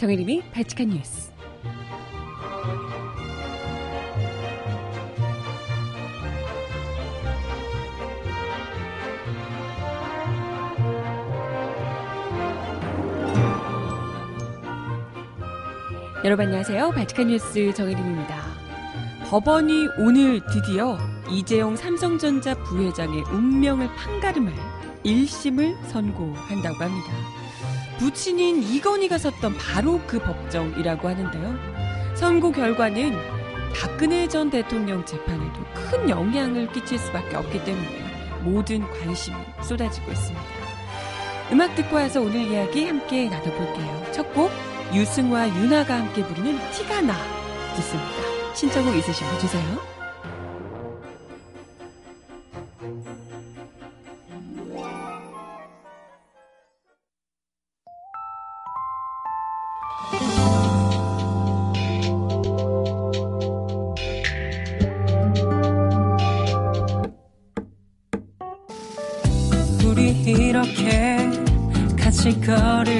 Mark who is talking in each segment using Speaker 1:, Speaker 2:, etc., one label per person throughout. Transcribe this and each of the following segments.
Speaker 1: 정혜림이 발칙한 뉴스. 여러분 안녕하세요. 발칙한 뉴스 정혜림입니다. 법원이 오늘 드디어 이재용 삼성전자 부회장의 운명을 판가름할 1심을 선고한다고 합니다. 부친인 이건희가 섰던 바로 그 법정이라고 하는데요. 선고 결과는 박근혜 전 대통령 재판에도 큰 영향을 끼칠 수밖에 없기 때문에 모든 관심이 쏟아지고 있습니다. 음악 듣고 와서 오늘 이야기 함께 나눠볼게요. 첫 곡 유승화 윤아가 함께 부르는 티가 나 듣습니다. 신청곡 있으시면 주세요.
Speaker 2: 걸을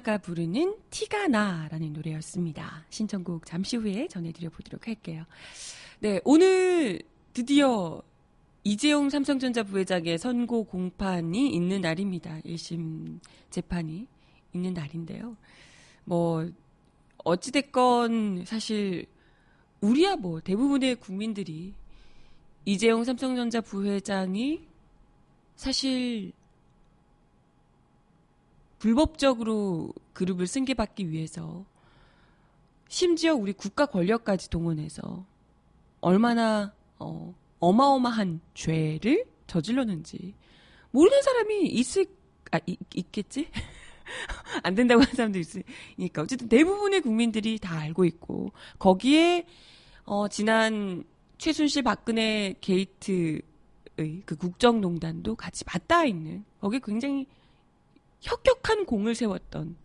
Speaker 1: 윤아가 부르는 티가 나라는 노래였습니다. 신청곡 잠시 후에 전해드려 보도록 할게요. 네, 오늘 드디어 이재용 삼성전자 부회장의 선고 공판이 있는 날입니다. 1심 재판이 있는 날인데요. 뭐, 어찌됐건 사실 우리야 뭐 대부분의 국민들이 이재용 삼성전자 부회장이 사실 불법적으로 그룹을 승계받기 위해서 심지어 우리 국가 권력까지 동원해서 얼마나 어, 어마어마한 죄를 저질렀는지 모르는 사람이 있을 아 있, 있겠지? 안 된다고 하는 사람도 있으니까 어쨌든 대부분의 국민들이 다 알고 있고 거기에 어 지난 최순실 박근혜 게이트의 그 국정농단도 같이 맞닿아 있는 거기에 굉장히 혁혁한 공을 세웠던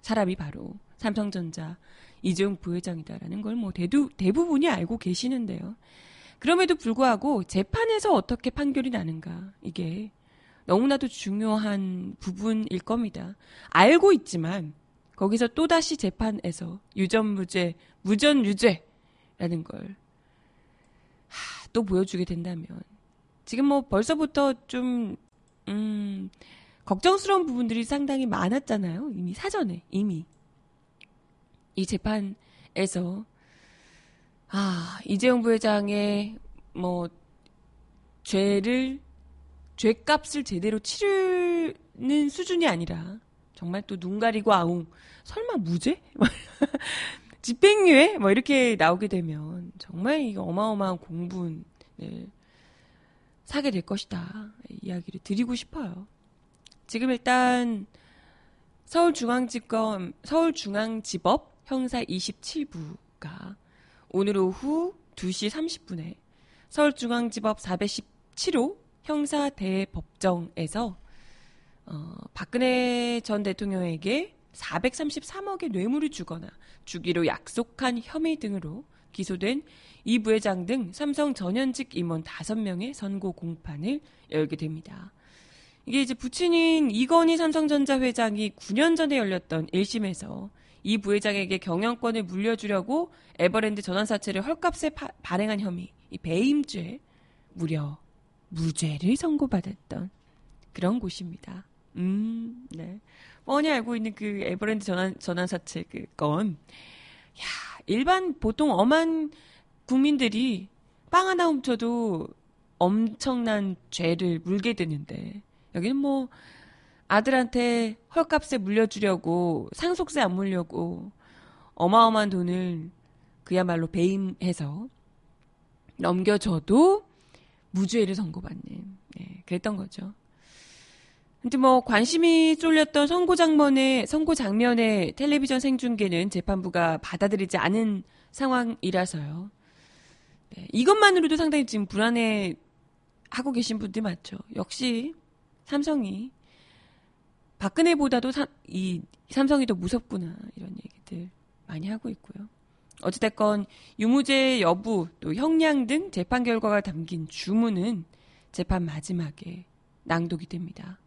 Speaker 1: 사람이 바로 삼성전자 이재용 부회장이다라는 걸 뭐 대부분이 알고 계시는데요. 그럼에도 불구하고 재판에서 어떻게 판결이 나는가 이게 너무나도 중요한 부분일 겁니다. 알고 있지만 거기서 또다시 재판에서 유전무죄, 무전유죄라는 걸또 보여주게 된다면 지금 뭐 벌써부터 좀 음, 걱정스러운 부분들이 상당히 많았잖아요. 이미 사전에 이미 이 재판에서 아 이재용 부회장의 뭐 죄를 죄값을 제대로 치르는 수준이 아니라 정말 또 눈 가리고 아웅 설마 무죄? 집행유예? 뭐 이렇게 나오게 되면 정말 이거 어마어마한 공분을 사게 될 것이다 이야기를 드리고 싶어요. 지금 일단 서울중앙지검, 서울중앙지법 형사 27부가 오늘 오후 2시 30분에 서울중앙지법 417호 형사 대법정에서 어, 박근혜 전 대통령에게 433억의 뇌물을 주거나 주기로 약속한 혐의 등으로 기소된 이 부회장 등 삼성 전현직 임원 5명의 선고 공판을 열게 됩니다. 이게 이제 부친인 이건희 삼성전자 회장이 9년 전에 열렸던 1심에서 이 부회장에게 경영권을 물려주려고 에버랜드 전환사채를 헐값에 파, 발행한 혐의, 이 배임죄, 무려 무죄를 선고받았던 그런 곳입니다. 음, 네. 뻔히 알고 있는 그 에버랜드 전환, 전환사채 그 건. 일반 보통 엄한 국민들이 빵 하나 훔쳐도 엄청난 죄를 물게 되는데 여기는 뭐 아들한테 헐값에 물려주려고 상속세 안 물려고 어마어마한 돈을 그야말로 배임해서 넘겨줘도 무죄를 선고받는 네, 그랬던 거죠. 근데 뭐 관심이 쏠렸던 선고 장면의 선고 장면의 텔레비전 생중계는 재판부가 받아들이지 않은 상황이라서요. 네, 이것만으로도 상당히 지금 불안해 하고 계신 분들 많죠. 역시 삼성이 박근혜보다도 삼, 이 삼성이 더 무섭구나 이런 얘기들 많이 하고 있고요. 어찌됐건 유무죄 여부 또 형량 등 재판 결과가 담긴 주문은 재판 마지막에 낭독이 됩니다.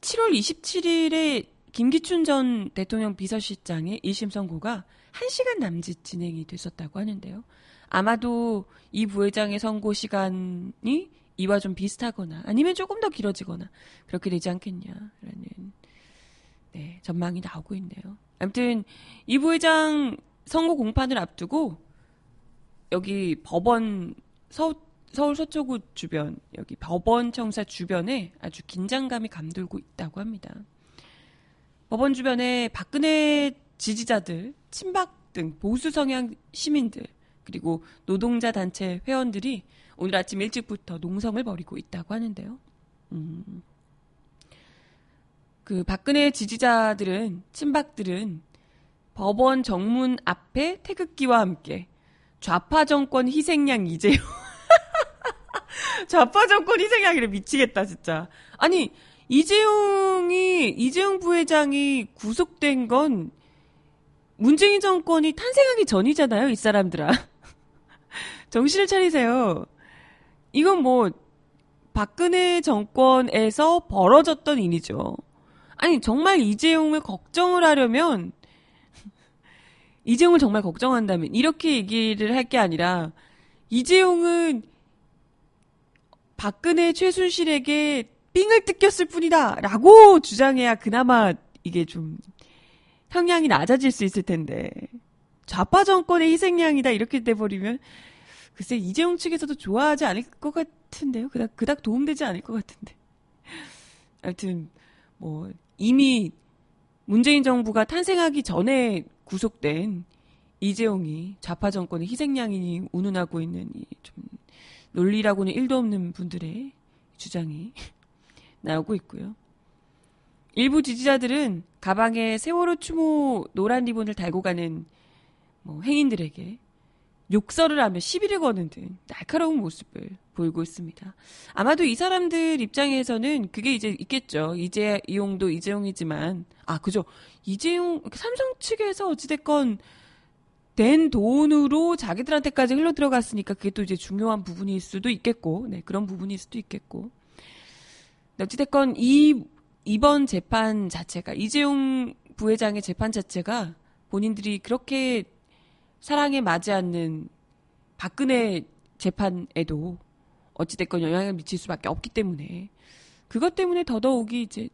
Speaker 1: 7월 27일에 김기춘 전 대통령 비서실장의 1심 선고가 1시간 남짓 진행이 됐었다고 하는데요. 아마도 이 부회장의 선고 시간이 이와 좀 비슷하거나 아니면 조금 더 길어지거나 그렇게 되지 않겠냐라는 네, 전망이 나오고 있네요. 아무튼 이 부회장 선고 공판을 앞두고 여기 법원 서 서울 서초구 주변 여기 법원 청사 주변에 아주 긴장감이 감돌고 있다고 합니다. 법원 주변에 박근혜 지지자들, 친박 등 보수 성향 시민들 그리고 노동자 단체 회원들이 오늘 아침 일찍부터 농성을 벌이고 있다고 하는데요. 음. 그 박근혜 지지자들은 친박들은 법원 정문 앞에 태극기와 함께 좌파 정권 희생양 이재용 좌파 정권 희생양이래 미치겠다 진짜. 아니 이재용이 이재용 부회장이 구속된 건 문재인 정권이 탄생하기 전이잖아요, 이 사람들아. 정신을 차리세요. 이건 뭐 박근혜 정권에서 벌어졌던 일이죠. 아니 정말 이재용을 걱정을 하려면 이재용을 정말 걱정한다면 이렇게 얘기를 할 게 아니라 이재용은 박근혜 최순실에게 삥을 뜯겼을 뿐이다 라고 주장해야 그나마 이게 좀 형량이 낮아질 수 있을 텐데. 좌파 정권의 희생양이다 이렇게 돼버리면 글쎄 이재용 측에서도 좋아하지 않을 것 같은데요. 그닥 그닥 도움되지 않을 것 같은데. 하여튼 뭐 이미 문재인 정부가 탄생하기 전에 구속된 이재용이 좌파 정권의 희생양이니 운운하고 있는 이 좀 논리라고는 일도 없는 분들의 주장이 나오고 있고요. 일부 지지자들은 가방에 세월호 추모 노란 리본을 달고 가는 뭐 행인들에게 욕설을 하며 시비를 거는 등 날카로운 모습을 보이고 있습니다. 아마도 이 사람들 입장에서는 그게 이제 있겠죠. 이제 이용도 이재용이지만 아 그죠. 이재용 삼성 측에서 어찌됐건 된 돈으로 자기들한테까지 흘러 들어갔으니까 그게 또 이제 중요한 부분일 수도 있겠고, 네, 그런 부분일 수도 있겠고. 어찌됐건 이, 이번 재판 자체가, 이재용 부회장의 재판 자체가 본인들이 그렇게 사랑에 맞지 않는 박근혜 재판에도 어찌됐건 영향을 미칠 수밖에 없기 때문에 그것 때문에 더더욱이 이제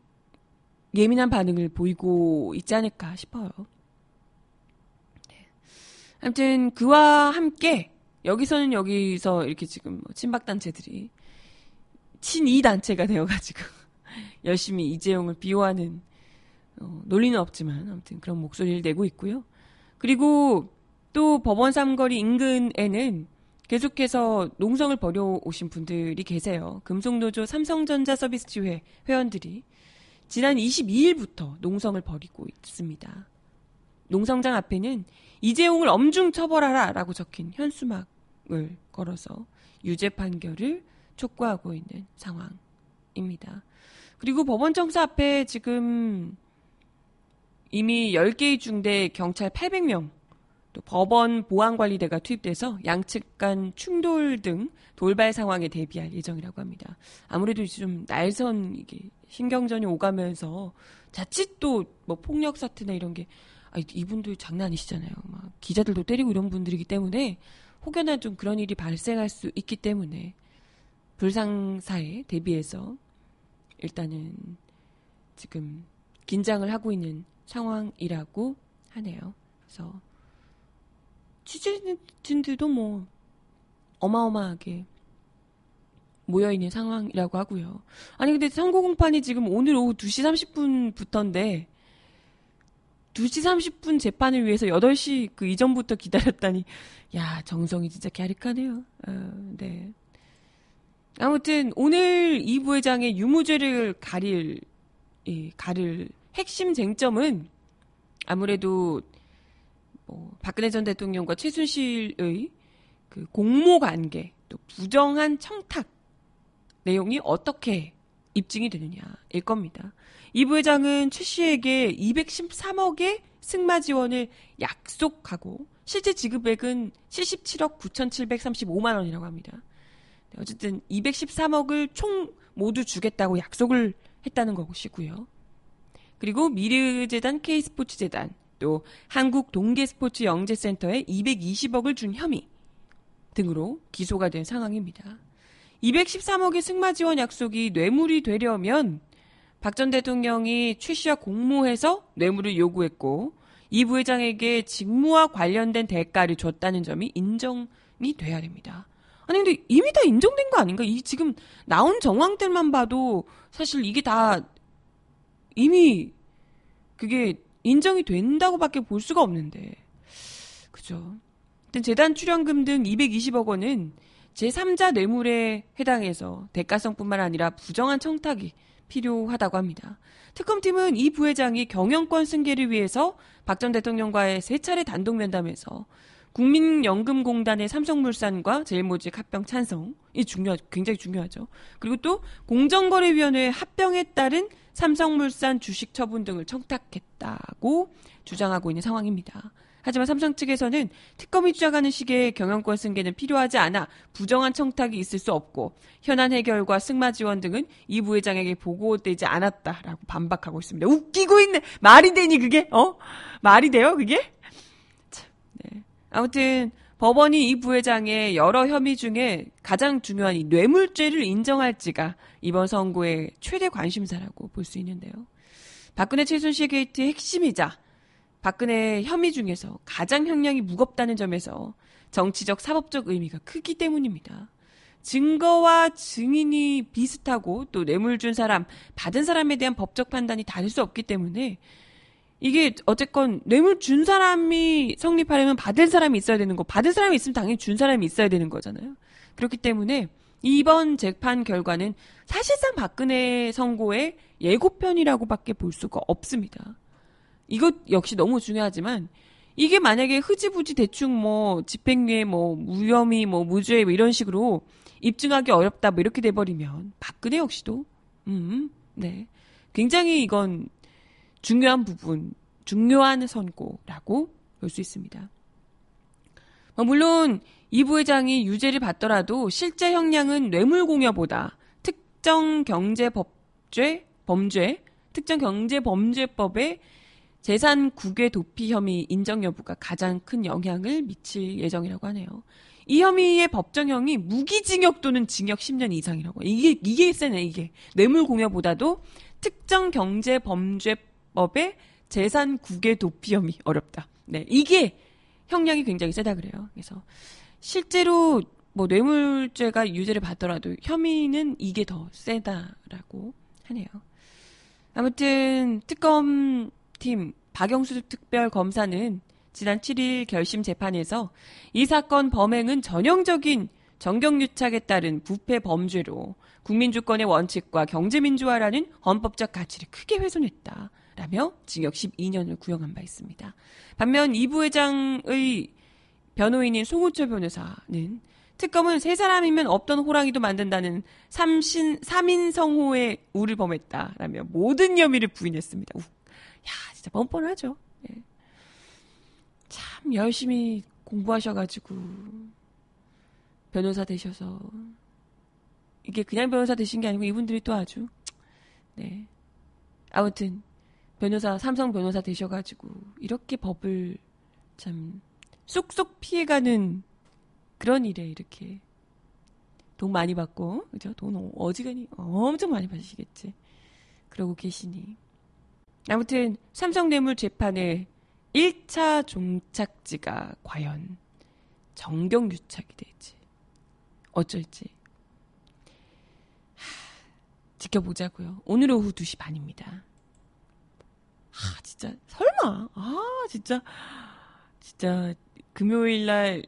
Speaker 1: 예민한 반응을 보이고 있지 않을까 싶어요. 아무튼 그와 함께 여기서는 여기서 이렇게 지금 뭐 친박 단체들이 친이 단체가 되어가지고 열심히 이재용을 비호하는 어, 논리는 없지만 아무튼 그런 목소리를 내고 있고요. 그리고 또 법원 삼거리 인근에는 계속해서 농성을 벌여오신 분들이 계세요. 금속노조 삼성전자 서비스 지회 회원들이 지난 22일부터 농성을 벌이고 있습니다. 농성장 앞에는 이재용을 엄중 처벌하라 라고 적힌 현수막을 걸어서 유죄 판결을 촉구하고 있는 상황입니다. 그리고 법원 청사 앞에 지금 이미 10개의 중대 경찰 800명, 또 법원 보안관리대가 투입돼서 양측 간 충돌 등 돌발 상황에 대비할 예정이라고 합니다. 아무래도 좀 날선 이게 신경전이 오가면서 자칫 또 뭐 폭력 사태나 이런 게 아, 이분들 장난 아니시잖아요. 막 기자들도 때리고 이런 분들이기 때문에 혹여나 좀 그런 일이 발생할 수 있기 때문에 불상사에 대비해서 일단은 지금 긴장을 하고 있는 상황이라고 하네요. 그래서 취재진들도 뭐 어마어마하게 모여있는 상황이라고 하고요. 아니 근데 선고 공판이 지금 오늘 오후 2시 30분부터인데 2시 30분 재판을 위해서 8시 그 이전부터 기다렸다니 야 정성이 진짜 갸륵하네요. 어, 네. 아무튼 오늘 이 부회장의 유무죄를 가릴 예, 가릴 핵심 쟁점은 아무래도 뭐 박근혜 전 대통령과 최순실의 그 공모 관계 또 부정한 청탁 내용이 어떻게 입증이 되느냐일 겁니다. 이 부회장은 최 씨에게 213억의 승마 지원을 약속하고 실제 지급액은 77억 9,735만 원이라고 합니다. 어쨌든 213억을 총 모두 주겠다고 약속을 했다는 것이고요. 그리고 미르재단 K스포츠재단 또 한국 동계스포츠 영재센터에 220억을 준 혐의 등으로 기소가 된 상황입니다. 213억의 승마 지원 약속이 뇌물이 되려면 박 전 대통령이 최 씨와 공모해서 뇌물을 요구했고 이 부회장에게 직무와 관련된 대가를 줬다는 점이 인정이 돼야 됩니다. 아니 근데 이미 다 인정된 거 아닌가? 이 지금 나온 정황들만 봐도 사실 이게 다 이미 그게 인정이 된다고밖에 볼 수가 없는데 그죠? 재단 출연금 등 220억 원은 제3자 뇌물에 해당해서 대가성뿐만 아니라 부정한 청탁이 필요하다고 합니다. 특검팀은 이 부회장이 경영권 승계를 위해서 박 전 대통령과의 세 차례 단독 면담에서 국민연금공단의 삼성물산과 제일모직 합병 찬성이 중요 굉장히 중요하죠. 그리고 또 공정거래위원회 합병에 따른 삼성물산 주식 처분 등을 청탁했다고 주장하고 있는 상황입니다. 하지만 삼성 측에서는 특검이 주장하는 식의 경영권 승계는 필요하지 않아 부정한 청탁이 있을 수 없고 현안 해결과 승마 지원 등은 이 부회장에게 보고되지 않았다라고 반박하고 있습니다. 웃기고 있네. 말이 되니 그게? 어? 말이 돼요 그게? 아무튼 법원이 이 부회장의 여러 혐의 중에 가장 중요한 이 뇌물죄를 인정할지가 이번 선고의 최대 관심사라고 볼 수 있는데요. 박근혜 최순실 게이트의 핵심이자 박근혜 혐의 중에서 가장 형량이 무겁다는 점에서 정치적 사법적 의미가 크기 때문입니다. 증거와 증인이 비슷하고 또 뇌물 준 사람, 받은 사람에 대한 법적 판단이 다를 수 없기 때문에 이게 어쨌건 뇌물 준 사람이 성립하려면 받을 사람이 있어야 되는 거, 받을 사람이 있으면 당연히 준 사람이 있어야 되는 거잖아요. 그렇기 때문에 이번 재판 결과는 사실상 박근혜 선고의 예고편이라고밖에 볼 수가 없습니다. 이것 역시 너무 중요하지만 이게 만약에 흐지부지 대충 뭐 집행유예 뭐 무혐의 뭐 무죄 뭐 이런 식으로 입증하기 어렵다 뭐 이렇게 돼버리면 박근혜 역시도 음 네 굉장히 이건 중요한 부분, 중요한 선고라고 볼 수 있습니다. 어, 물론 이 부회장이 유죄를 받더라도 실제 형량은 뇌물공여보다 특정 경제법죄, 범죄, 특정 경제범죄법의 재산 국외 도피 혐의 인정 여부가 가장 큰 영향을 미칠 예정이라고 하네요. 이 혐의의 법정형이 무기징역 또는 징역 10년 이상이라고. 이게 이게 세네 이게 뇌물 공여보다도 특정 경제 범죄 법의 재산 국외 도피 혐의 어렵다. 네, 이게 형량이 굉장히 세다 그래요. 그래서 실제로 뭐 뇌물죄가 유죄를 받더라도 혐의는 이게 더 세다라고 하네요. 아무튼 특검 팀 박영수 특별 검사는 지난 7일 결심 재판에서 이 사건 범행은 전형적인 정경유착에 따른 부패 범죄로 국민주권의 원칙과 경제민주화라는 헌법적 가치를 크게 훼손했다. 라며 징역 12년을 구형한 바 있습니다. 반면 이 부회장의 변호인인 송우철 변호사는 특검은 세 사람이면 없던 호랑이도 만든다는 삼신, 삼인성호의 우를 범했다라며 모든 혐의를 부인했습니다. 우, 야, 진짜 뻔뻔하죠. 예. 참 열심히 공부하셔가지고 변호사 되셔서 이게 그냥 변호사 되신 게 아니고 이분들이 또 아주 네 아무튼 변호사, 삼성 변호사 되셔가지고, 이렇게 법을 참 쏙쏙 피해가는 그런 일에 이렇게 돈 많이 받고, 그죠? 돈 어지간히 엄청 많이 받으시겠지. 그러고 계시니. 아무튼, 삼성 뇌물 재판에 1차 종착지가 과연 정경 유착이 될지 어쩔지 하, 지켜보자고요. 오늘 오후 2시 반입니다. 아, 진짜 설마. 아, 진짜 진짜 금요일 날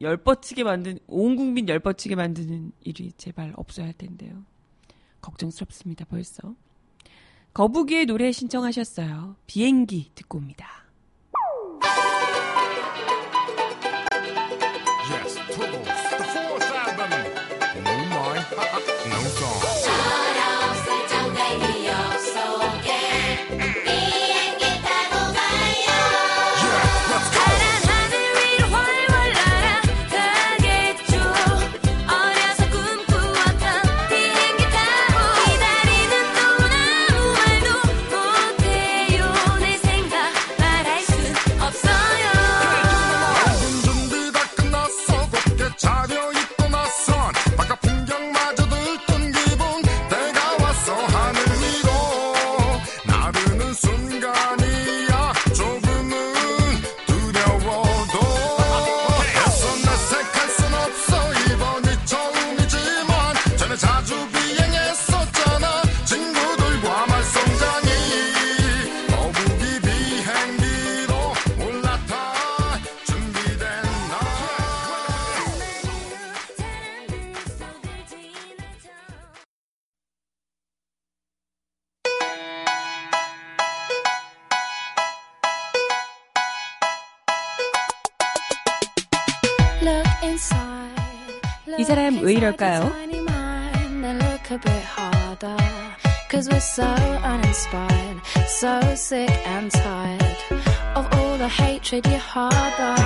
Speaker 1: 열뻗치게 만든 온 국민 열뻗치게 만드는 일이 제발 없어야 할 텐데요. 걱정스럽습니다. 벌써. 거북이의 노래 신청하셨어요. 비행기 듣고 옵니다.
Speaker 3: Harder. Cause we're so uninspired, so sick and tired of all the hatred you harbor.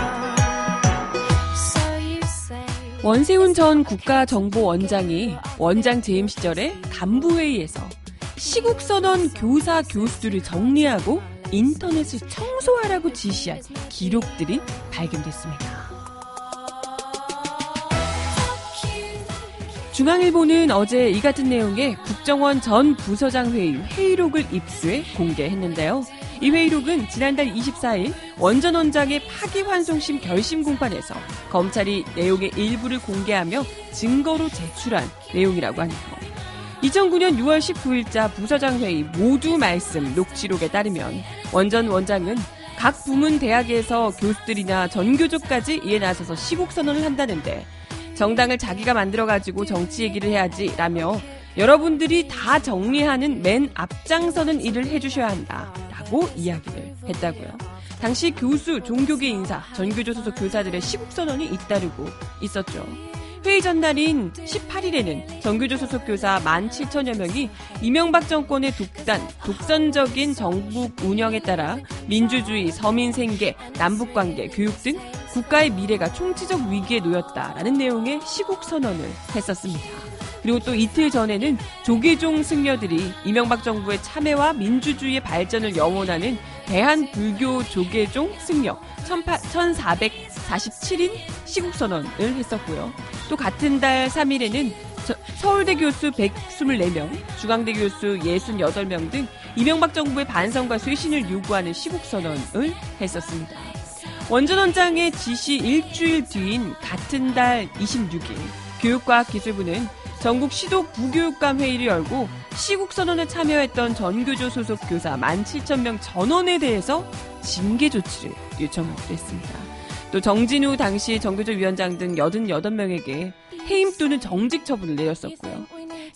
Speaker 1: 원세훈 전 국가정보원장이 원장 재임 시절에 간부회의에서 시국선언 교사 교수를 정리하고 인터넷을 청소하라고 지시한 기록들이 발견됐습니다. 중앙일보는 어제 이 같은 내용의 국정원 전 부서장 회의 회의록을 입수해 공개했는데요. 이 회의록은 지난달 24일 원전 원장의 파기환송심 결심 공판에서 검찰이 내용의 일부를 공개하며 증거로 제출한 내용이라고 하네요. 2009년 6월 19일자 부서장 회의 모두 말씀 녹취록에 따르면 원전 원장은 각 부문 대학에서 교수들이나 전교조까지 이에 나서서 시국 선언을 한다는데 정당을 자기가 만들어가지고 정치 얘기를 해야지 라며 여러분들이 다 정리하는 맨 앞장서는 일을 해주셔야 한다 라고 이야기를 했다고요. 당시 교수, 종교계 인사, 전교조 소속 교사들의 시국선언이 잇따르고 있었죠. 회의 전날인 18일에는 전교조 소속 교사 17,000여 명이 이명박 정권의 독단, 독선적인 정부 운영에 따라 민주주의, 서민 생계, 남북 관계, 교육 등 국가의 미래가 총체적 위기에 놓였다라는 내용의 시국 선언을 했었습니다. 그리고 또 이틀 전에는 조계종 승려들이 이명박 정부의 참여와 민주주의의 발전을 영원하는 대한불교 조계종 승려 1447인 시국선언을 했었고요. 또 같은 달 3일에는 서울대 교수 124명, 중앙대 교수 68명 등 이명박 정부의 반성과 쇄신을 요구하는 시국선언을 했었습니다. 원전원장의 지시 일주일 뒤인 같은 달 26일 교육과학기술부는 전국 시도 부교육감 회의를 열고 시국선언에 참여했던 전교조 소속 교사 17,000명 전원에 대해서 징계 조치를 요청하기로 했습니다. 또 정진우 당시 전교조 위원장 등 88명에게 해임 또는 정직 처분을 내렸었고요.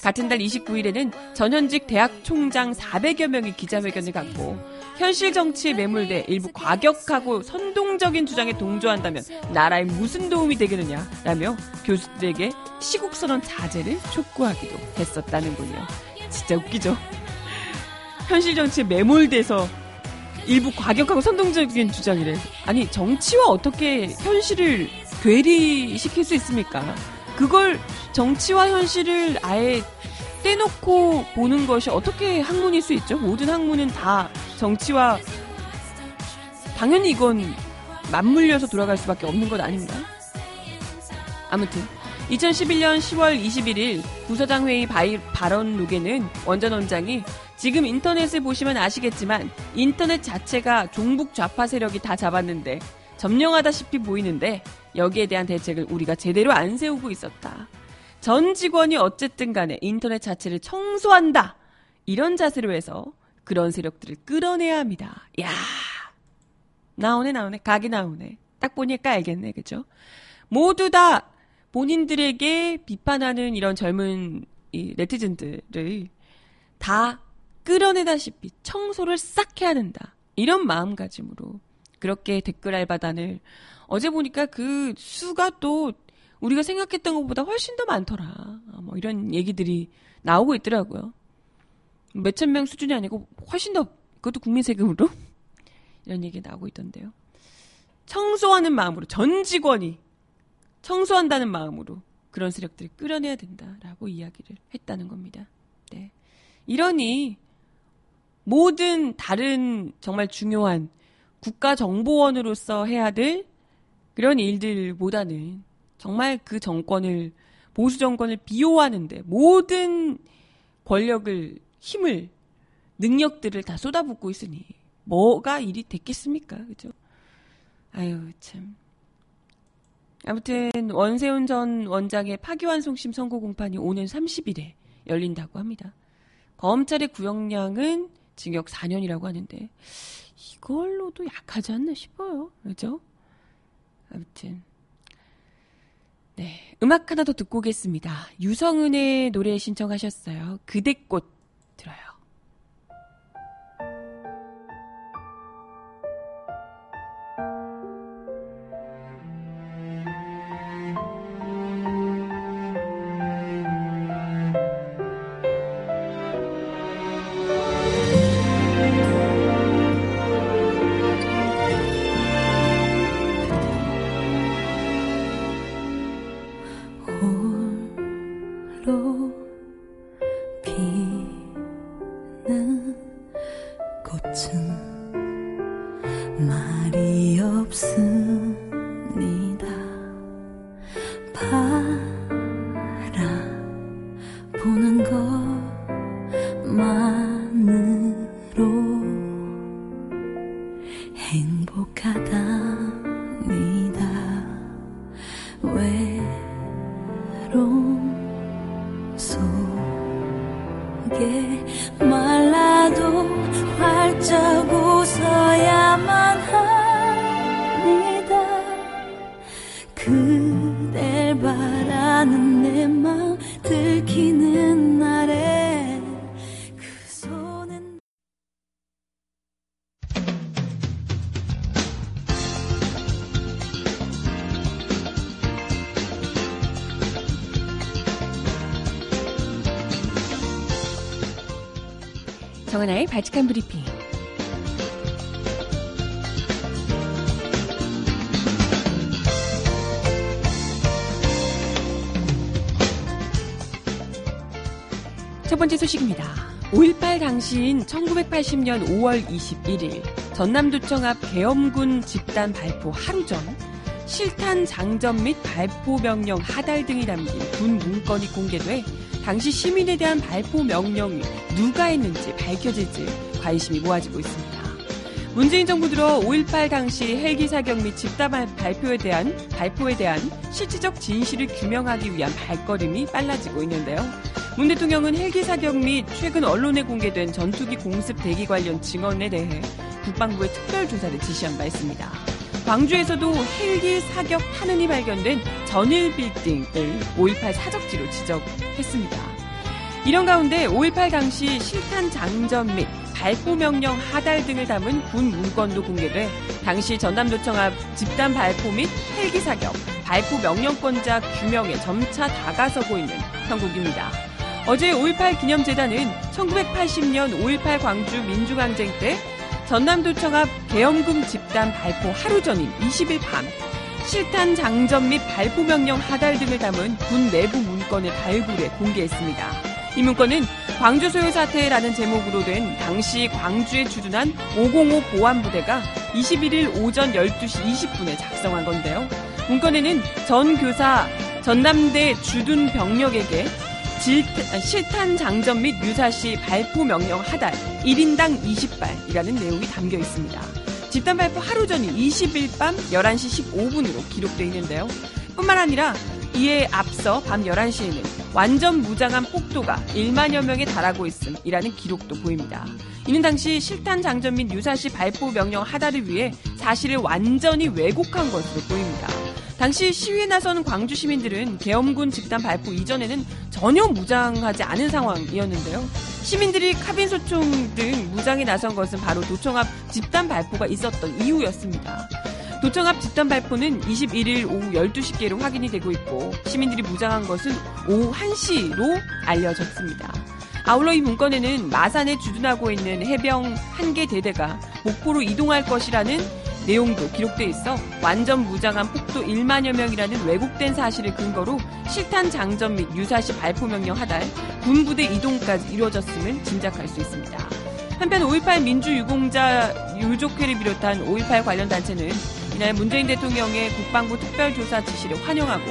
Speaker 1: 같은 달 29일에는 전현직 대학 총장 400여 명이 기자회견을 갖고 현실 정치에 매몰돼 일부 과격하고 선동적인 주장에 동조한다면 나라에 무슨 도움이 되겠느냐라며 교수들에게 시국선언 자제를 촉구하기도 했었다는군요. 진짜 웃기죠? 현실 정치에 매몰돼서 일부 과격하고 선동적인 주장이래. 아니 정치와 어떻게 현실을 괴리시킬 수 있습니까? 그걸 정치와 현실을 아예 떼놓고 보는 것이 어떻게 학문일 수 있죠? 모든 학문은 다 정치와 당연히 이건 맞물려서 돌아갈 수밖에 없는 것 아닌가? 아무튼 2011년 10월 21일 부서장 회의 바이, 발언록에는 원 전 원장이 지금 인터넷을 보시면 아시겠지만 인터넷 자체가 종북 좌파 세력이 다 잡았는데 점령하다시피 보이는데 여기에 대한 대책을 우리가 제대로 안 세우고 있었다. 전 직원이 어쨌든 간에 인터넷 자체를 청소한다. 이런 자세로 해서 그런 세력들을 끌어내야 합니다. 야 나오네, 나오네. 각이 나오네. 딱 보니까 알겠네. 그죠? 모두 다 본인들에게 비판하는 이런 젊은 이 네티즌들을 다 끌어내다시피 청소를 싹 해야 된다. 이런 마음가짐으로 그렇게 댓글 알바단을 어제 보니까 그 수가 또 우리가 생각했던 것보다 훨씬 더 많더라. 뭐 이런 얘기들이 나오고 있더라고요. 몇천 명 수준이 아니고 훨씬 더 그것도 국민 세금으로 이런 얘기 나오고 있던데요. 청소하는 마음으로 전 직원이 청소한다는 마음으로 그런 세력들을 끌어내야 된다라고 이야기를 했다는 겁니다. 네. 이러니 모든 다른 정말 중요한 국가 정보원으로서 해야 될 그런 일들보다는 정말 그 정권을 보수 정권을 비호하는데 모든 권력을 힘을 능력들을 다 쏟아붓고 있으니 뭐가 일이 됐겠습니까? 그죠? 아유 참. 아무튼 원세훈 전 원장의 파기환송심 선고 공판이 오는 30일에 열린다고 합니다. 검찰의 구형량은 징역 4년이라고 하는데 이걸로도 약하지 않나 싶어요. 그죠? 아무튼 네 음악 하나 더 듣고 오겠습니다. 유성은의 노래 신청하셨어요. 그대꽃 들어요.
Speaker 2: 행복하답니다.
Speaker 1: 시인 1980년 5월 21일 전남도청 앞 계엄군 집단 발포 하루 전 실탄 장전 및 발포 명령 하달 등이 담긴 군 문건이 공개돼 당시 시민에 대한 발포 명령이 누가 했는지 밝혀질지 관심이 모아지고 있습니다. 문재인 정부 들어 5.18 당시 헬기 사격 및 집단 발- 발표에 대한 발포에 대한 실질적 진실을 규명하기 위한 발걸음이 빨라지고 있는데요. 문 대통령은 헬기 사격 및 최근 언론에 공개된 전투기 공습 대기 관련 증언에 대해 국방부에 특별 조사를 지시한 바 있습니다. 광주에서도 헬기 사격 탄흔이 발견된 전일 빌딩을 5.18 사적지로 지적했습니다. 이런 가운데 5.18 당시 실탄 장전 및 발포 명령 하달 등을 담은 군 문건도 공개돼 당시 전남도청 앞 집단 발포 및 헬기 사격, 발포 명령권자 규명에 점차 다가서고 있는 형국입니다. 어제 5.18 기념재단은 1980년 5.18 광주 민주항쟁 때 전남도청 앞 계엄군 집단 발포 하루 전인 20일 밤 실탄 장전 및 발포 명령 하달 등을 담은 군 내부 문건을 발굴해 공개했습니다. 이 문건은 광주 소요 사태라는 제목으로 된 당시 광주에 주둔한 505 보안부대가 21일 오전 12시 20분에 작성한 건데요. 문건에는 전 교사 전남대 주둔 병력에게 질, 아, 실탄 장전 및 유사시 발포 명령 하달 1인당 20발이라는 내용이 담겨 있습니다. 집단 발포 하루 전인 20일 밤 11시 15분으로 기록되어 있는데요. 뿐만 아니라 이에 앞서 밤 11시에는 완전 무장한 폭도가 1만여 명에 달하고 있음이라는 기록도 보입니다. 이는 당시 실탄 장전 및 유사시 발포 명령 하달을 위해 사실을 완전히 왜곡한 것으로 보입니다. 당시 시위에 나선 광주 시민들은 계엄군 집단 발포 이전에는 전혀 무장하지 않은 상황이었는데요. 시민들이 카빈 소총 등 무장에 나선 것은 바로 도청 앞 집단 발포가 있었던 이유였습니다. 도청 앞 집단 발포는 21일 오후 12시께로 확인이 되고 있고 시민들이 무장한 것은 오후 1시로 알려졌습니다. 아울러 이 문건에는 마산에 주둔하고 있는 해병 한 개 대대가 목포로 이동할 것이라는 내용도 기록돼 있어 완전 무장한 폭도 1만여 명이라는 왜곡된 사실을 근거로 실탄 장전 및 유사시 발포 명령 하달 군부대 이동까지 이루어졌음을 짐작할 수 있습니다. 한편 5.18 민주유공자 유족회를 비롯한 5.18 관련 단체는 이날 문재인 대통령의 국방부 특별조사 지시를 환영하고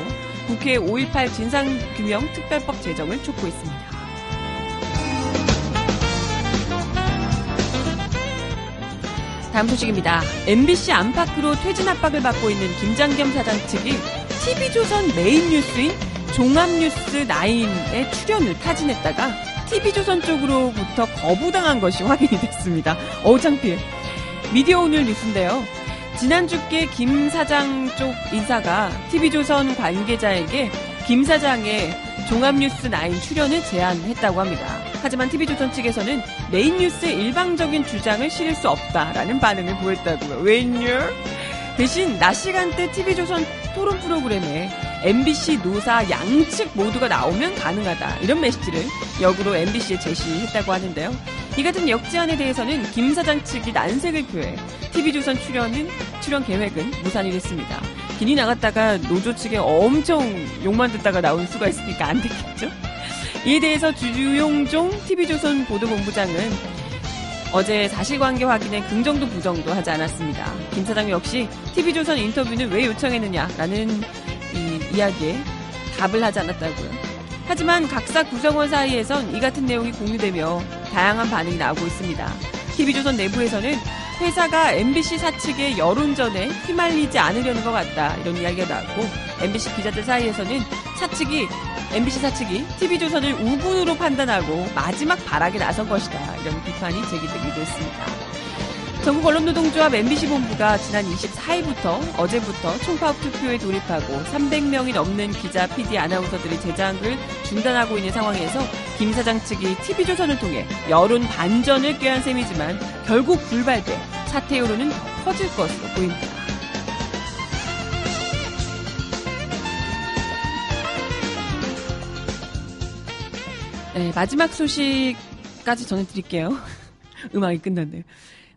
Speaker 1: 국회 5.18 진상규명 특별법 제정을 촉구했습니다. 다음 소식입니다. MBC 안팎으로 퇴진 압박을 받고 있는 김장겸 사장 측이 TV조선 메인 뉴스인 종합뉴스 9의 출연을 타진했다가 TV조선 쪽으로부터 거부당한 것이 확인이 됐습니다. 어우 창피해. 미디어 오늘 뉴스인데요. 지난주께 김 사장 쪽 인사가 TV조선 관계자에게 김 사장의 종합뉴스 9 출연을 제안했다고 합니다. 하지만 TV조선 측에서는 메인 뉴스의 일방적인 주장을 실을 수 없다라는 반응을 보였다고요. 웬열? 대신 낮 시간대 TV조선 토론 프로그램에 MBC 노사 양측 모두가 나오면 가능하다 이런 메시지를 역으로 MBC에 제시했다고 하는데요. 이 같은 역지안에 대해서는 김 사장 측이 난색을 표해 TV조선 출연은 출연 계획은 무산이 됐습니다. 길이 나갔다가 노조 측에 엄청 욕만 듣다가 나올 수가 있으니까 안 됐겠죠? 이에 대해서 주용종 TV조선 보도본부장은 어제 사실관계 확인에 긍정도 부정도 하지 않았습니다. 김 사장 역시 TV조선 인터뷰는 왜 요청했느냐라는 이 이야기에 답을 하지 않았다고요. 하지만 각사 구성원 사이에선 이 같은 내용이 공유되며 다양한 반응이 나오고 있습니다. TV조선 내부에서는 회사가 MBC 사측의 여론전에 휘말리지 않으려는 것 같다 이런 이야기가 나왔고 MBC 기자들 사이에서는 사측이 MBC 사측이 TV조선을 우군으로 판단하고 마지막 발악에 나선 것이다. 이런 비판이 제기되기도 했습니다. 전국 언론노동조합 MBC 본부가 지난 24일부터 어제부터 총파업 투표에 돌입하고 300명이 넘는 기자, PD, 아나운서들이 제작을 중단하고 있는 상황에서 김 사장 측이 TV조선을 통해 여론 반전을 꾀한 셈이지만 결국 불발돼 사태 여론은 더 커질 것으로 보입니다. 네, 마지막 소식까지 전해드릴게요. 음악이 끝났네요.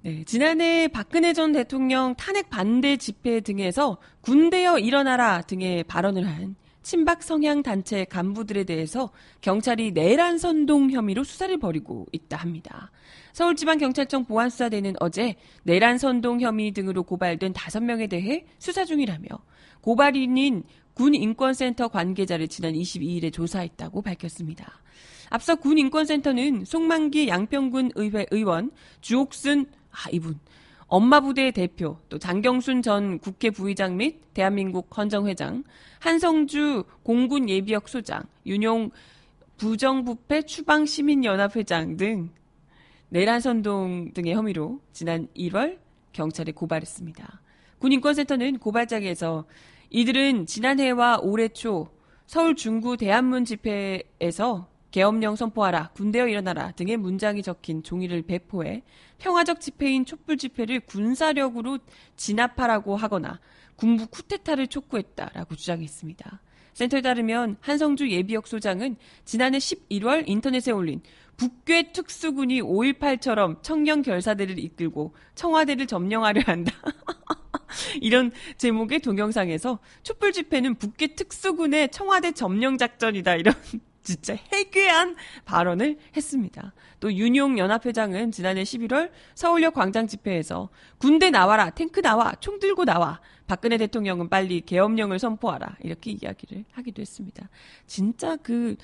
Speaker 1: 네, 지난해 박근혜 전 대통령 탄핵 반대 집회 등에서 군대여 일어나라 등의 발언을 한 친박 성향 단체 간부들에 대해서 경찰이 내란 선동 혐의로 수사를 벌이고 있다 합니다. 서울지방경찰청 보안수사대는 어제 내란 선동 혐의 등으로 고발된 5명에 대해 수사 중이라며 고발인인 군인권센터 관계자를 지난 22일에 조사했다고 밝혔습니다. 앞서 군인권센터는 송만기 양평군 의회 의원, 주옥순, 아, 이분, 엄마 부대 대표, 또 장경순 전 국회 부의장 및 대한민국 헌정회장, 한성주 공군 예비역 소장, 윤용 부정부패 추방 시민연합회장 등 내란 선동 등의 혐의로 지난 1월 경찰에 고발했습니다. 군인권센터는 고발장에서 이들은 지난해와 올해 초 서울 중구 대한문 집회에서 계엄령 선포하라, 군대여 일어나라 등의 문장이 적힌 종이를 배포해 평화적 집회인 촛불 집회를 군사력으로 진압하라고 하거나 군부 쿠데타를 촉구했다라고 주장했습니다. 센터에 따르면 한성주 예비역 소장은 지난해 11월 인터넷에 올린 북괴 특수군이 5.18처럼 청년 결사대를 이끌고 청와대를 점령하려 한다. 이런 제목의 동영상에서 촛불 집회는 북괴 특수군의 청와대 점령 작전이다. 이런 진짜 해괴한 발언을 했습니다. 또 윤용 연합회장은 지난해 11월 서울역 광장 집회에서 군대 나와라, 탱크 나와, 총 들고 나와. 박근혜 대통령은 빨리 계엄령을 선포하라. 이렇게 이야기를 하기도 했습니다. 진짜 그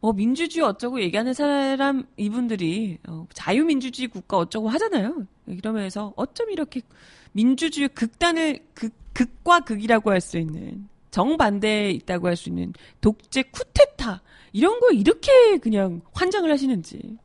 Speaker 1: 뭐 민주주의 어쩌고 얘기하는 사람 이분들이 어, 자유민주주의 국가 어쩌고 하잖아요. 이러면서 어쩜 이렇게 민주주의 극단을 극, 극과 극이라고 할 수 있는 정반대에 있다고 할 수 있는 독재 쿠데타 이런 거 이렇게 그냥 환장을 하시는지.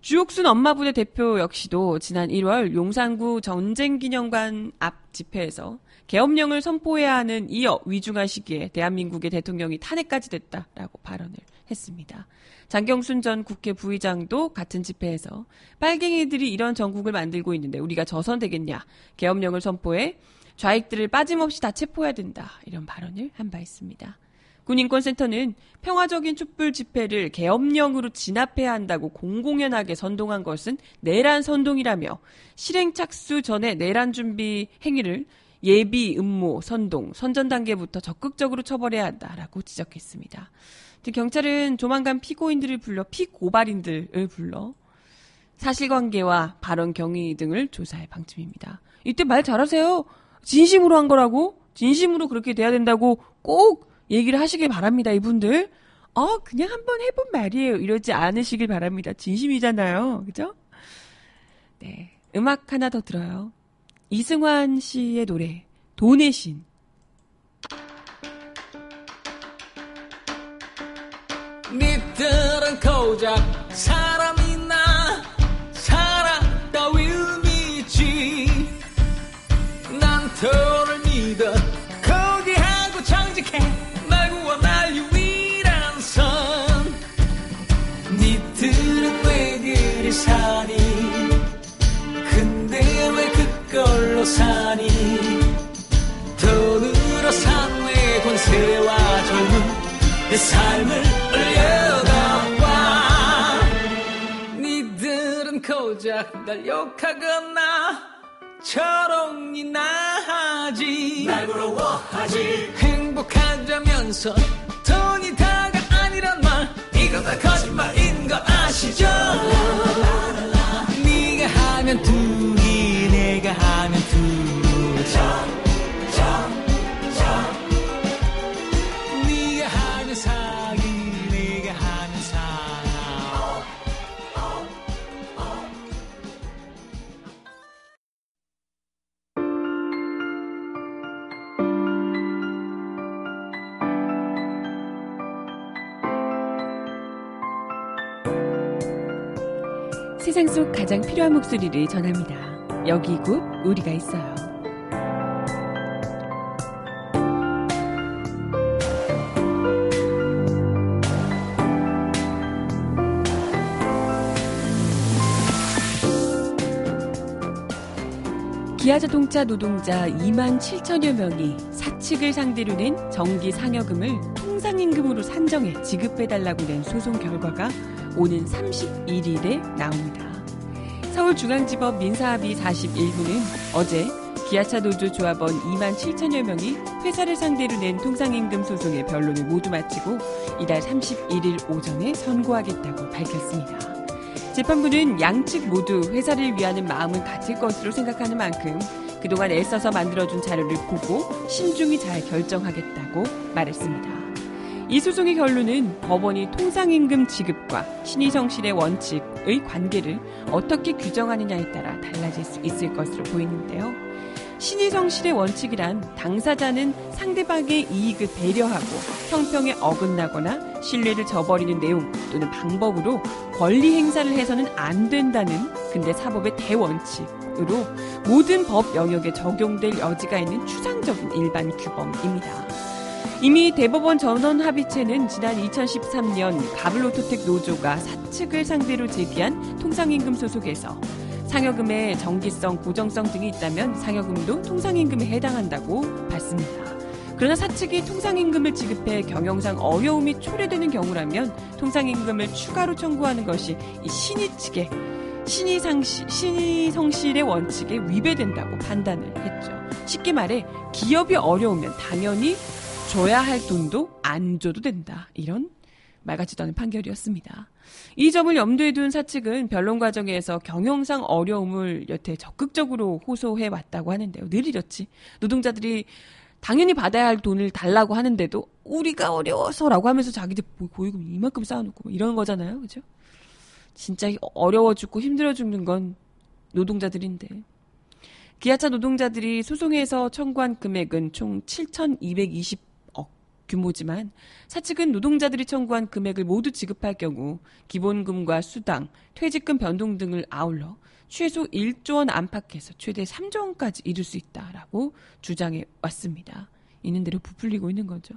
Speaker 1: 주옥순 엄마부대 대표 역시도 지난 1월 용산구 전쟁기념관 앞 집회에서 계엄령을 선포해야 하는 이 위중한 시기에 대한민국의 대통령이 탄핵까지 됐다라고 발언을 했습니다. 장경순 전 국회 부의장도 같은 집회에서 빨갱이들이 이런 전국을 만들고 있는데 우리가 저선 되겠냐 계엄령을 선포해 좌익들을 빠짐없이 다 체포해야 된다 이런 발언을 한 바 있습니다. 군인권센터는 평화적인 촛불 집회를 계엄령으로 진압해야 한다고 공공연하게 선동한 것은 내란 선동이라며 실행 착수 전에 내란 준비 행위를 예비, 음모, 선동, 선전 단계부터 적극적으로 처벌해야 한다라고 지적했습니다. 경찰은 조만간 피고인들을 불러 피고발인들을 불러 사실관계와 발언 경위 등을 조사할 방침입니다. 이때 말 잘하세요. 진심으로 한 거라고 진심으로 그렇게 돼야 된다고 꼭 얘기를 하시길 바랍니다, 이분들. 어, 그냥 한번 해본 말이에요. 이러지 않으시길 바랍니다. 진심이잖아요. 그죠? 네. 음악 하나 더 들어요. 이승환 씨의 노래, 돈의 신.
Speaker 4: 삶을 올려다봐. 니들은 고작 날 욕하거나 저롱이나 하지. 날 부러워하지. 행복하자면서 돈이 다가 아니란 말. 이거 다 거짓말인 거 아시죠? 네가 하면 둘이 내가 하면 둘
Speaker 1: 세상 속 가장 필요한 목소리를 전합니다. 여기 곧 우리가 있어요. 기아자동차 노동자 2만 7천여 명이 사측을 상대로 낸 정기 상여금을 통상임금으로 산정해 지급해달라고 낸 소송 결과가 오는 31일에 나옵니다. 서울중앙지법 민사합의 41부는 어제 기아차 노조 조합원 2만 7천여 명이 회사를 상대로 낸 통상임금 소송의 변론을 모두 마치고 이달 31일 오전에 선고하겠다고 밝혔습니다. 재판부는 양측 모두 회사를 위하는 마음은 같을 것으로 생각하는 만큼 그동안 애써서 만들어준 자료를 보고 신중히 잘 결정하겠다고 말했습니다. 이 소송의 결론은 법원이 통상임금 지급과 신의성실의 원칙의 관계를 어떻게 규정하느냐에 따라 달라질 수 있을 것으로 보이는데요. 신의성실의 원칙이란 당사자는 상대방의 이익을 배려하고 형평에 어긋나거나 신뢰를 저버리는 내용 또는 방법으로 권리 행사를 해서는 안 된다는 근대 사법의 대원칙으로 모든 법 영역에 적용될 여지가 있는 추상적인 일반 규범입니다. 이미 대법원 전원 합의체는 지난 2013년 가블로토텍 노조가 사측을 상대로 제기한 통상임금 소속에서 상여금의 정기성, 고정성 등이 있다면 상여금도 통상임금에 해당한다고 봤습니다. 그러나 사측이 통상임금을 지급해 경영상 어려움이 초래되는 경우라면 통상임금을 추가로 청구하는 것이 이 신의 측의 신의 상시, 신의 성실의 원칙에 위배된다고 판단을 했죠. 쉽게 말해 기업이 어려우면 당연히 줘야 할 돈도 안 줘도 된다. 이런 말 같지도 않은 판결이었습니다. 이 점을 염두에 둔 사측은 변론 과정에서 경영상 어려움을 여태 적극적으로 호소해 왔다고 하는데요. 늘 이렇지. 노동자들이 당연히 받아야 할 돈을 달라고 하는데도 우리가 어려워서라고 하면서 자기들 뭐 고위금 이만큼 쌓아놓고 뭐 이런 거잖아요. 그죠? 진짜 어려워 죽고 힘들어 죽는 건 노동자들인데. 기아차 노동자들이 소송에서 청구한 금액은 총 7,220억 규모지만 사측은 노동자들이 청구한 금액을 모두 지급할 경우 기본금과 수당, 퇴직금 변동 등을 아울러 최소 1조 원 안팎에서 최대 3조 원까지 이룰 수 있다라고 주장해 왔습니다. 있는 대로 부풀리고 있는 거죠.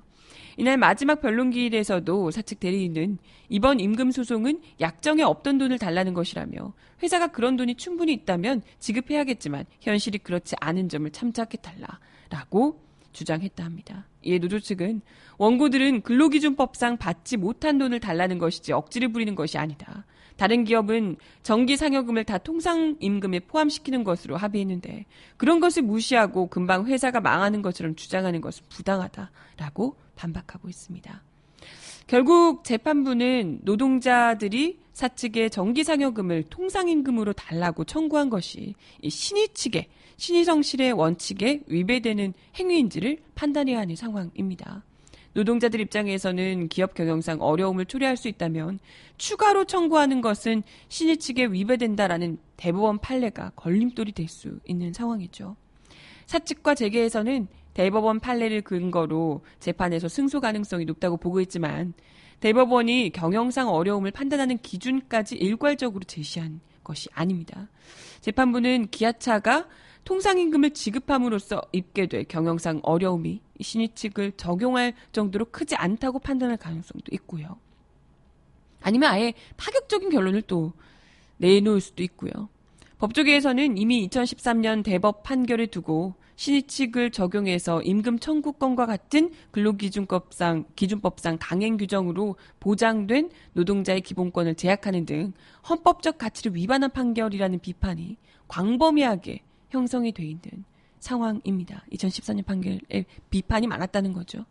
Speaker 1: 이날 마지막 변론기일에서도 사측 대리인은 이번 임금 소송은 약정에 없던 돈을 달라는 것이라며 회사가 그런 돈이 충분히 있다면 지급해야겠지만 현실이 그렇지 않은 점을 참작해 달라라고 주장했다 합니다. 이에 노조 측은 원고들은 근로기준법상 받지 못한 돈을 달라는 것이지 억지를 부리는 것이 아니다. 다른 기업은 정기 상여금을 다 통상 임금에 포함시키는 것으로 합의했는데 그런 것을 무시하고 금방 회사가 망하는 것처럼 주장하는 것은 부당하다라고 반박하고 있습니다. 결국 재판부는 노동자들이 사측의 정기 상여금을 통상 임금으로 달라고 청구한 것이 이 신의 측의 신의성실의 원칙에 위배되는 행위인지를 판단해야 하는 상황입니다. 노동자들 입장에서는 기업 경영상 어려움을 초래할 수 있다면 추가로 청구하는 것은 신의 측에 위배된다라는 대법원 판례가 걸림돌이 될 수 있는 상황이죠. 사측과 재계에서는 대법원 판례를 근거로 재판에서 승소 가능성이 높다고 보고 있지만 대법원이 경영상 어려움을 판단하는 기준까지 일괄적으로 제시한 것이 아닙니다. 재판부는 기아차가 통상임금을 지급함으로써 입게 될 경영상 어려움이 신의 측을 적용할 정도로 크지 않다고 판단할 가능성도 있고요. 아니면 아예 파격적인 결론을 또 내놓을 수도 있고요. 법조계에서는 이미 2013년 대법 판결을 두고 신의 측을 적용해서 임금 청구권과 같은 근로기준법상 기준법상 강행 규정으로 보장된 노동자의 기본권을 제약하는 등 헌법적 가치를 위반한 판결이라는 비판이 광범위하게 형성이 돼 있는 상황입니다. 2014년 판결에 비판이 많았다는 거죠.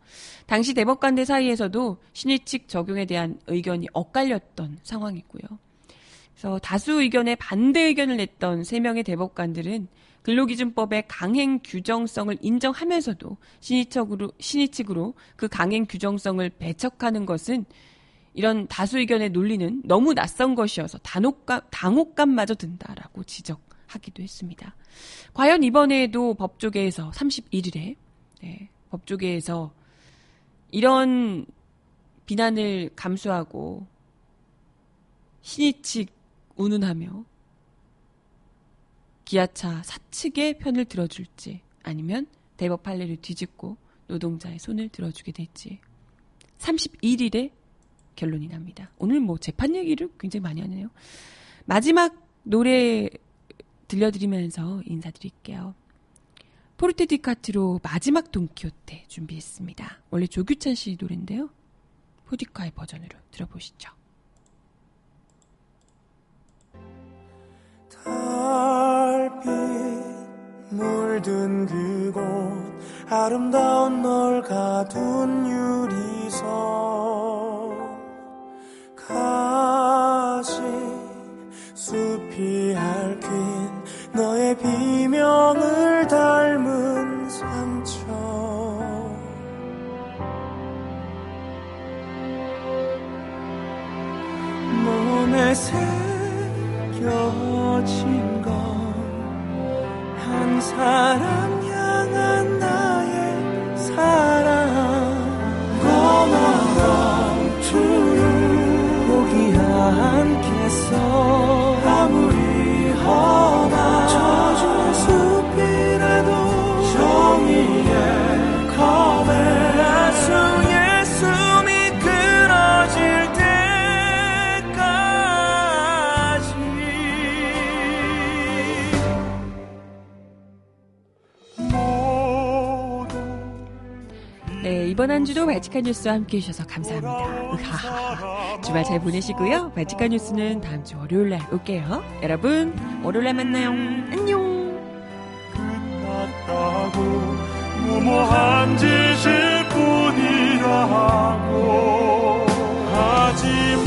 Speaker 1: 당시 대법관들 사이에서도 신의칙 적용에 대한 의견이 엇갈렸던 상황이고요. 그래서 다수 의견에 반대 의견을 냈던 3명의 대법관들은 근로기준법의 강행 규정성을 인정하면서도 신의측으로, 신의측으로 그 강행 규정성을 배척하는 것은 이런 다수 의견의 논리는 너무 낯선 것이어서 단혹감, 당혹감마저 든다라고 지적 하기도 했습니다. 과연 이번에도 법조계에서 31일에 네, 법조계에서 이런 비난을 감수하고 신의측 운운하며 기아차 사측의 편을 들어줄지 아니면 대법 판례를 뒤집고 노동자의 손을 들어주게 될지 31일에 결론이 납니다. 오늘 뭐 재판 얘기를 굉장히 많이 하네요. 마지막 노래 들려드리면서 인사드릴게요. 포르테 디카트로 마지막 돈키호테 준비했습니다. 원래 조규찬 씨 노래인데요. 포디카의 버전으로 들어보시죠.
Speaker 5: 달빛 물든 그곳 아름다운 널 가둔 유리석 가시 숲이 핥힌 너의 비명을 닮은 상처 몸에 새겨진 건 한 사람 주도
Speaker 1: 발칙한 뉴스와 함께 해주셔서 감사합니다. 으하하. 주말 잘 보내시고요. 발칙한 뉴스는 다음 주 월요일 날 올게요. 여러분, 월요일 날 만나요. 안녕!
Speaker 5: 끝났다고 무모한 짓일 뿐이라고 하지만